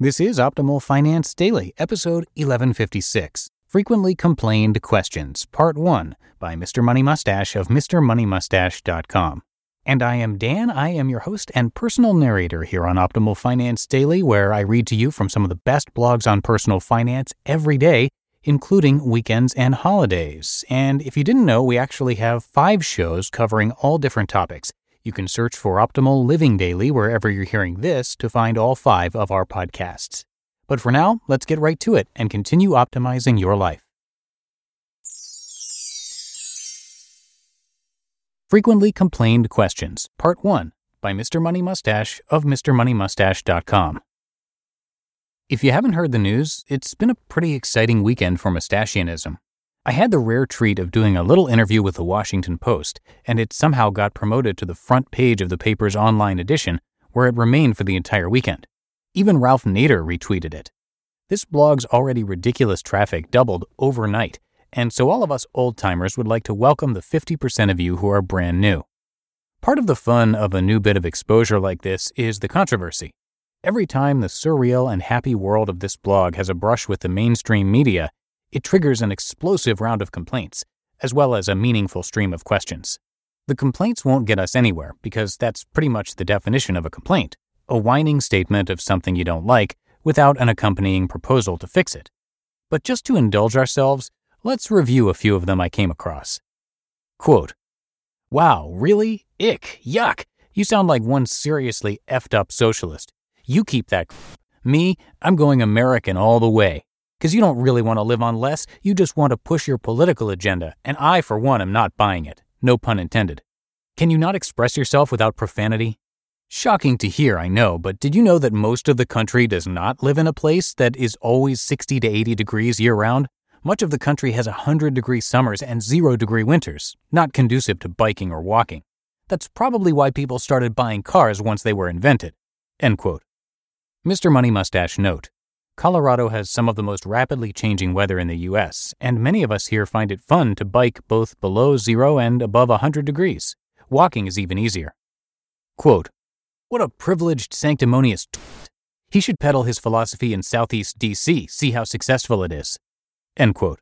This is Optimal Finance Daily, episode 1156 Frequently Complained Questions, Part 1 by Mr. Money Mustache of MrMoneyMustache.com. And I am Dan. I am your host and personal narrator here on Optimal Finance Daily, where I read to you from some of the best blogs on personal finance every day, including weekends and holidays. And if you didn't know, we actually have five shows covering all different topics. You can search for Optimal Living Daily wherever you're hearing this to find all five of our podcasts. But for now, let's get right to it and continue optimizing your life. Frequently Complained Questions, Part 1 by Mr. Money Mustache of MrMoneyMustache.com. If you haven't heard the news, it's been a pretty exciting weekend for mustachianism. I had the rare treat of doing a little interview with the Washington Post, and it somehow got promoted to the front page of the paper's online edition, where it remained for the entire weekend. Even Ralph Nader retweeted it. This blog's already ridiculous traffic doubled overnight, and so all of us old timers would like to welcome the 50% of you who are brand new. Part of the fun of a new bit of exposure like this is the controversy. Every time the surreal and happy world of this blog has a brush with the mainstream media, it triggers an explosive round of complaints, as well as a meaningful stream of questions. The complaints won't get us anywhere because that's pretty much the definition of a complaint a whining statement of something you don't like without an accompanying proposal to fix it. But just to indulge ourselves, let's review a few of them I came across. Quote Wow, really? Ick, yuck. You sound like one seriously effed up socialist. You keep that. Me, I'm going American all the way. Because you don't really want to live on less, you just want to push your political agenda, and I, for one, am not buying it. No pun intended. Can you not express yourself without profanity? Shocking to hear, I know, but did you know that most of the country does not live in a place that is always 60 to 80 degrees year round? Much of the country has 100 degree summers and 0 degree winters, not conducive to biking or walking. That's probably why people started buying cars once they were invented. End quote. Mr. Money Mustache note Colorado has some of the most rapidly changing weather in the U.S., and many of us here find it fun to bike both below zero and above 100 degrees. Walking is even easier. Quote, What a privileged, sanctimonious t- He should peddle his philosophy in Southeast D.C., see how successful it is. End quote.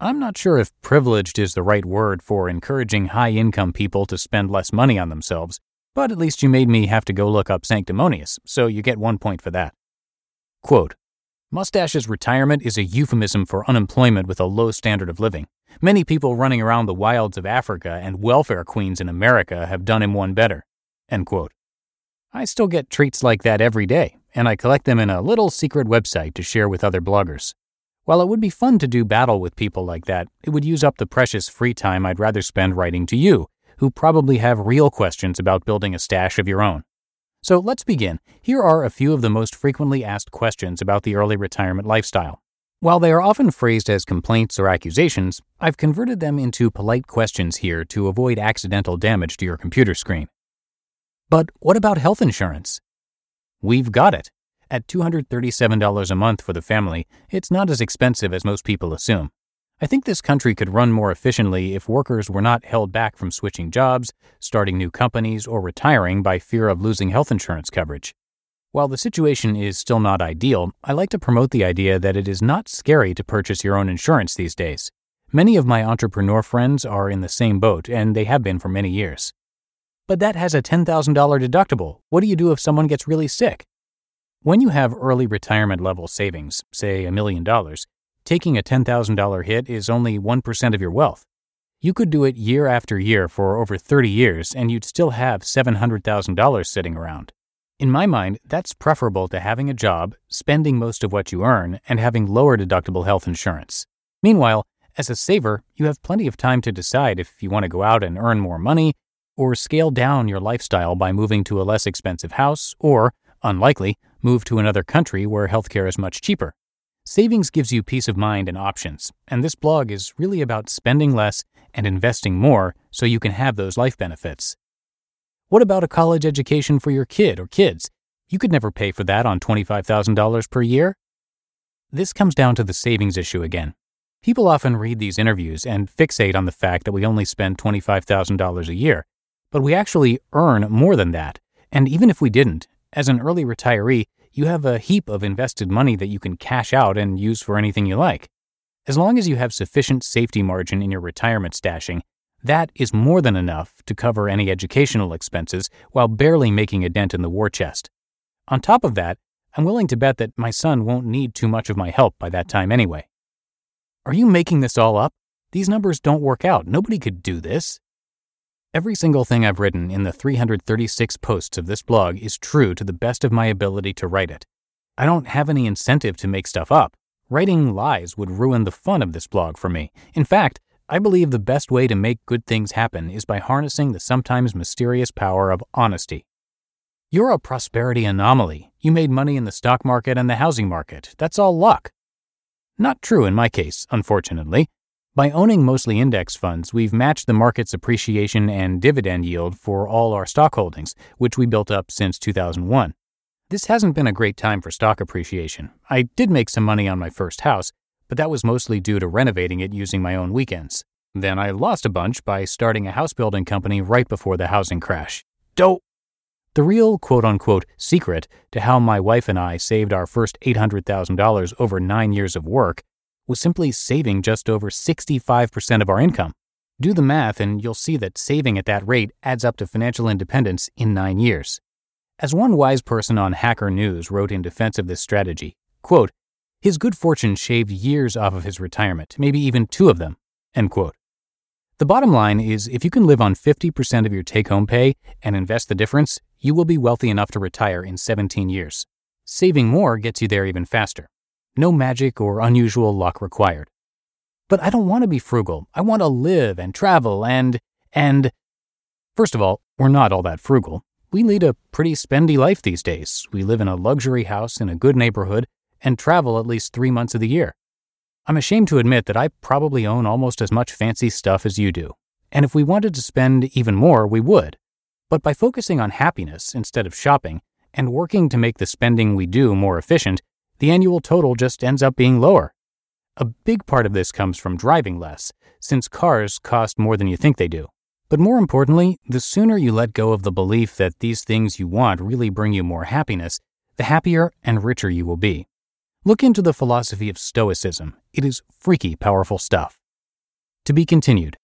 I'm not sure if privileged is the right word for encouraging high income people to spend less money on themselves, but at least you made me have to go look up sanctimonious, so you get one point for that. Quote, Mustache's retirement is a euphemism for unemployment with a low standard of living. Many people running around the wilds of Africa and welfare queens in America have done him one better. I still get treats like that every day, and I collect them in a little secret website to share with other bloggers. While it would be fun to do battle with people like that, it would use up the precious free time I'd rather spend writing to you, who probably have real questions about building a stash of your own. So let's begin. Here are a few of the most frequently asked questions about the early retirement lifestyle. While they are often phrased as complaints or accusations, I've converted them into polite questions here to avoid accidental damage to your computer screen. But what about health insurance? We've got it. At $237 a month for the family, it's not as expensive as most people assume. I think this country could run more efficiently if workers were not held back from switching jobs, starting new companies, or retiring by fear of losing health insurance coverage. While the situation is still not ideal, I like to promote the idea that it is not scary to purchase your own insurance these days. Many of my entrepreneur friends are in the same boat, and they have been for many years. But that has a $10,000 deductible. What do you do if someone gets really sick? When you have early retirement level savings, say a million dollars, taking a $10,000 hit is only 1% of your wealth. You could do it year after year for over 30 years, and you'd still have $700,000 sitting around. In my mind, that's preferable to having a job, spending most of what you earn, and having lower deductible health insurance. Meanwhile, as a saver, you have plenty of time to decide if you want to go out and earn more money, or scale down your lifestyle by moving to a less expensive house, or, unlikely, move to another country where healthcare is much cheaper. Savings gives you peace of mind and options, and this blog is really about spending less and investing more so you can have those life benefits. What about a college education for your kid or kids? You could never pay for that on $25,000 per year. This comes down to the savings issue again. People often read these interviews and fixate on the fact that we only spend $25,000 a year, but we actually earn more than that. And even if we didn't, as an early retiree, you have a heap of invested money that you can cash out and use for anything you like. As long as you have sufficient safety margin in your retirement stashing, that is more than enough to cover any educational expenses while barely making a dent in the war chest. On top of that, I'm willing to bet that my son won't need too much of my help by that time anyway. Are you making this all up? These numbers don't work out. Nobody could do this. Every single thing I've written in the 336 posts of this blog is true to the best of my ability to write it. I don't have any incentive to make stuff up. Writing lies would ruin the fun of this blog for me. In fact, I believe the best way to make good things happen is by harnessing the sometimes mysterious power of honesty. You're a prosperity anomaly. You made money in the stock market and the housing market. That's all luck. Not true in my case, unfortunately. By owning mostly index funds, we've matched the market's appreciation and dividend yield for all our stock holdings, which we built up since 2001. This hasn't been a great time for stock appreciation. I did make some money on my first house, but that was mostly due to renovating it using my own weekends. Then I lost a bunch by starting a house building company right before the housing crash. Dope! The real quote unquote secret to how my wife and I saved our first $800,000 over nine years of work was simply saving just over 65% of our income. Do the math and you'll see that saving at that rate adds up to financial independence in nine years. As one wise person on Hacker News wrote in defense of this strategy, quote, his good fortune shaved years off of his retirement, maybe even two of them. End quote. The bottom line is if you can live on 50% of your take home pay and invest the difference, you will be wealthy enough to retire in 17 years. Saving more gets you there even faster. No magic or unusual luck required. But I don't want to be frugal. I want to live and travel and. and. First of all, we're not all that frugal. We lead a pretty spendy life these days. We live in a luxury house in a good neighborhood and travel at least three months of the year. I'm ashamed to admit that I probably own almost as much fancy stuff as you do. And if we wanted to spend even more, we would. But by focusing on happiness instead of shopping and working to make the spending we do more efficient, the annual total just ends up being lower. A big part of this comes from driving less, since cars cost more than you think they do. But more importantly, the sooner you let go of the belief that these things you want really bring you more happiness, the happier and richer you will be. Look into the philosophy of Stoicism. It is freaky powerful stuff. To be continued.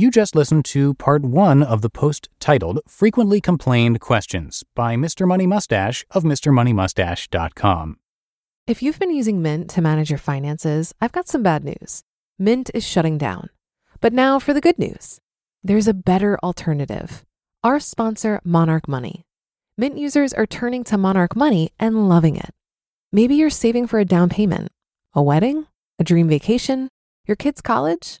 You just listened to part one of the post titled Frequently Complained Questions by Mr. Money Mustache of MrMoneyMustache.com. If you've been using Mint to manage your finances, I've got some bad news. Mint is shutting down. But now for the good news there's a better alternative. Our sponsor, Monarch Money. Mint users are turning to Monarch Money and loving it. Maybe you're saving for a down payment, a wedding, a dream vacation, your kids' college.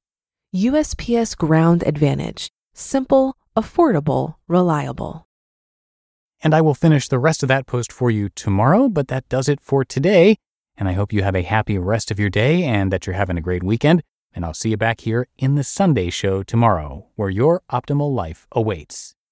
USPS Ground Advantage. Simple, affordable, reliable. And I will finish the rest of that post for you tomorrow, but that does it for today. And I hope you have a happy rest of your day and that you're having a great weekend. And I'll see you back here in the Sunday show tomorrow, where your optimal life awaits.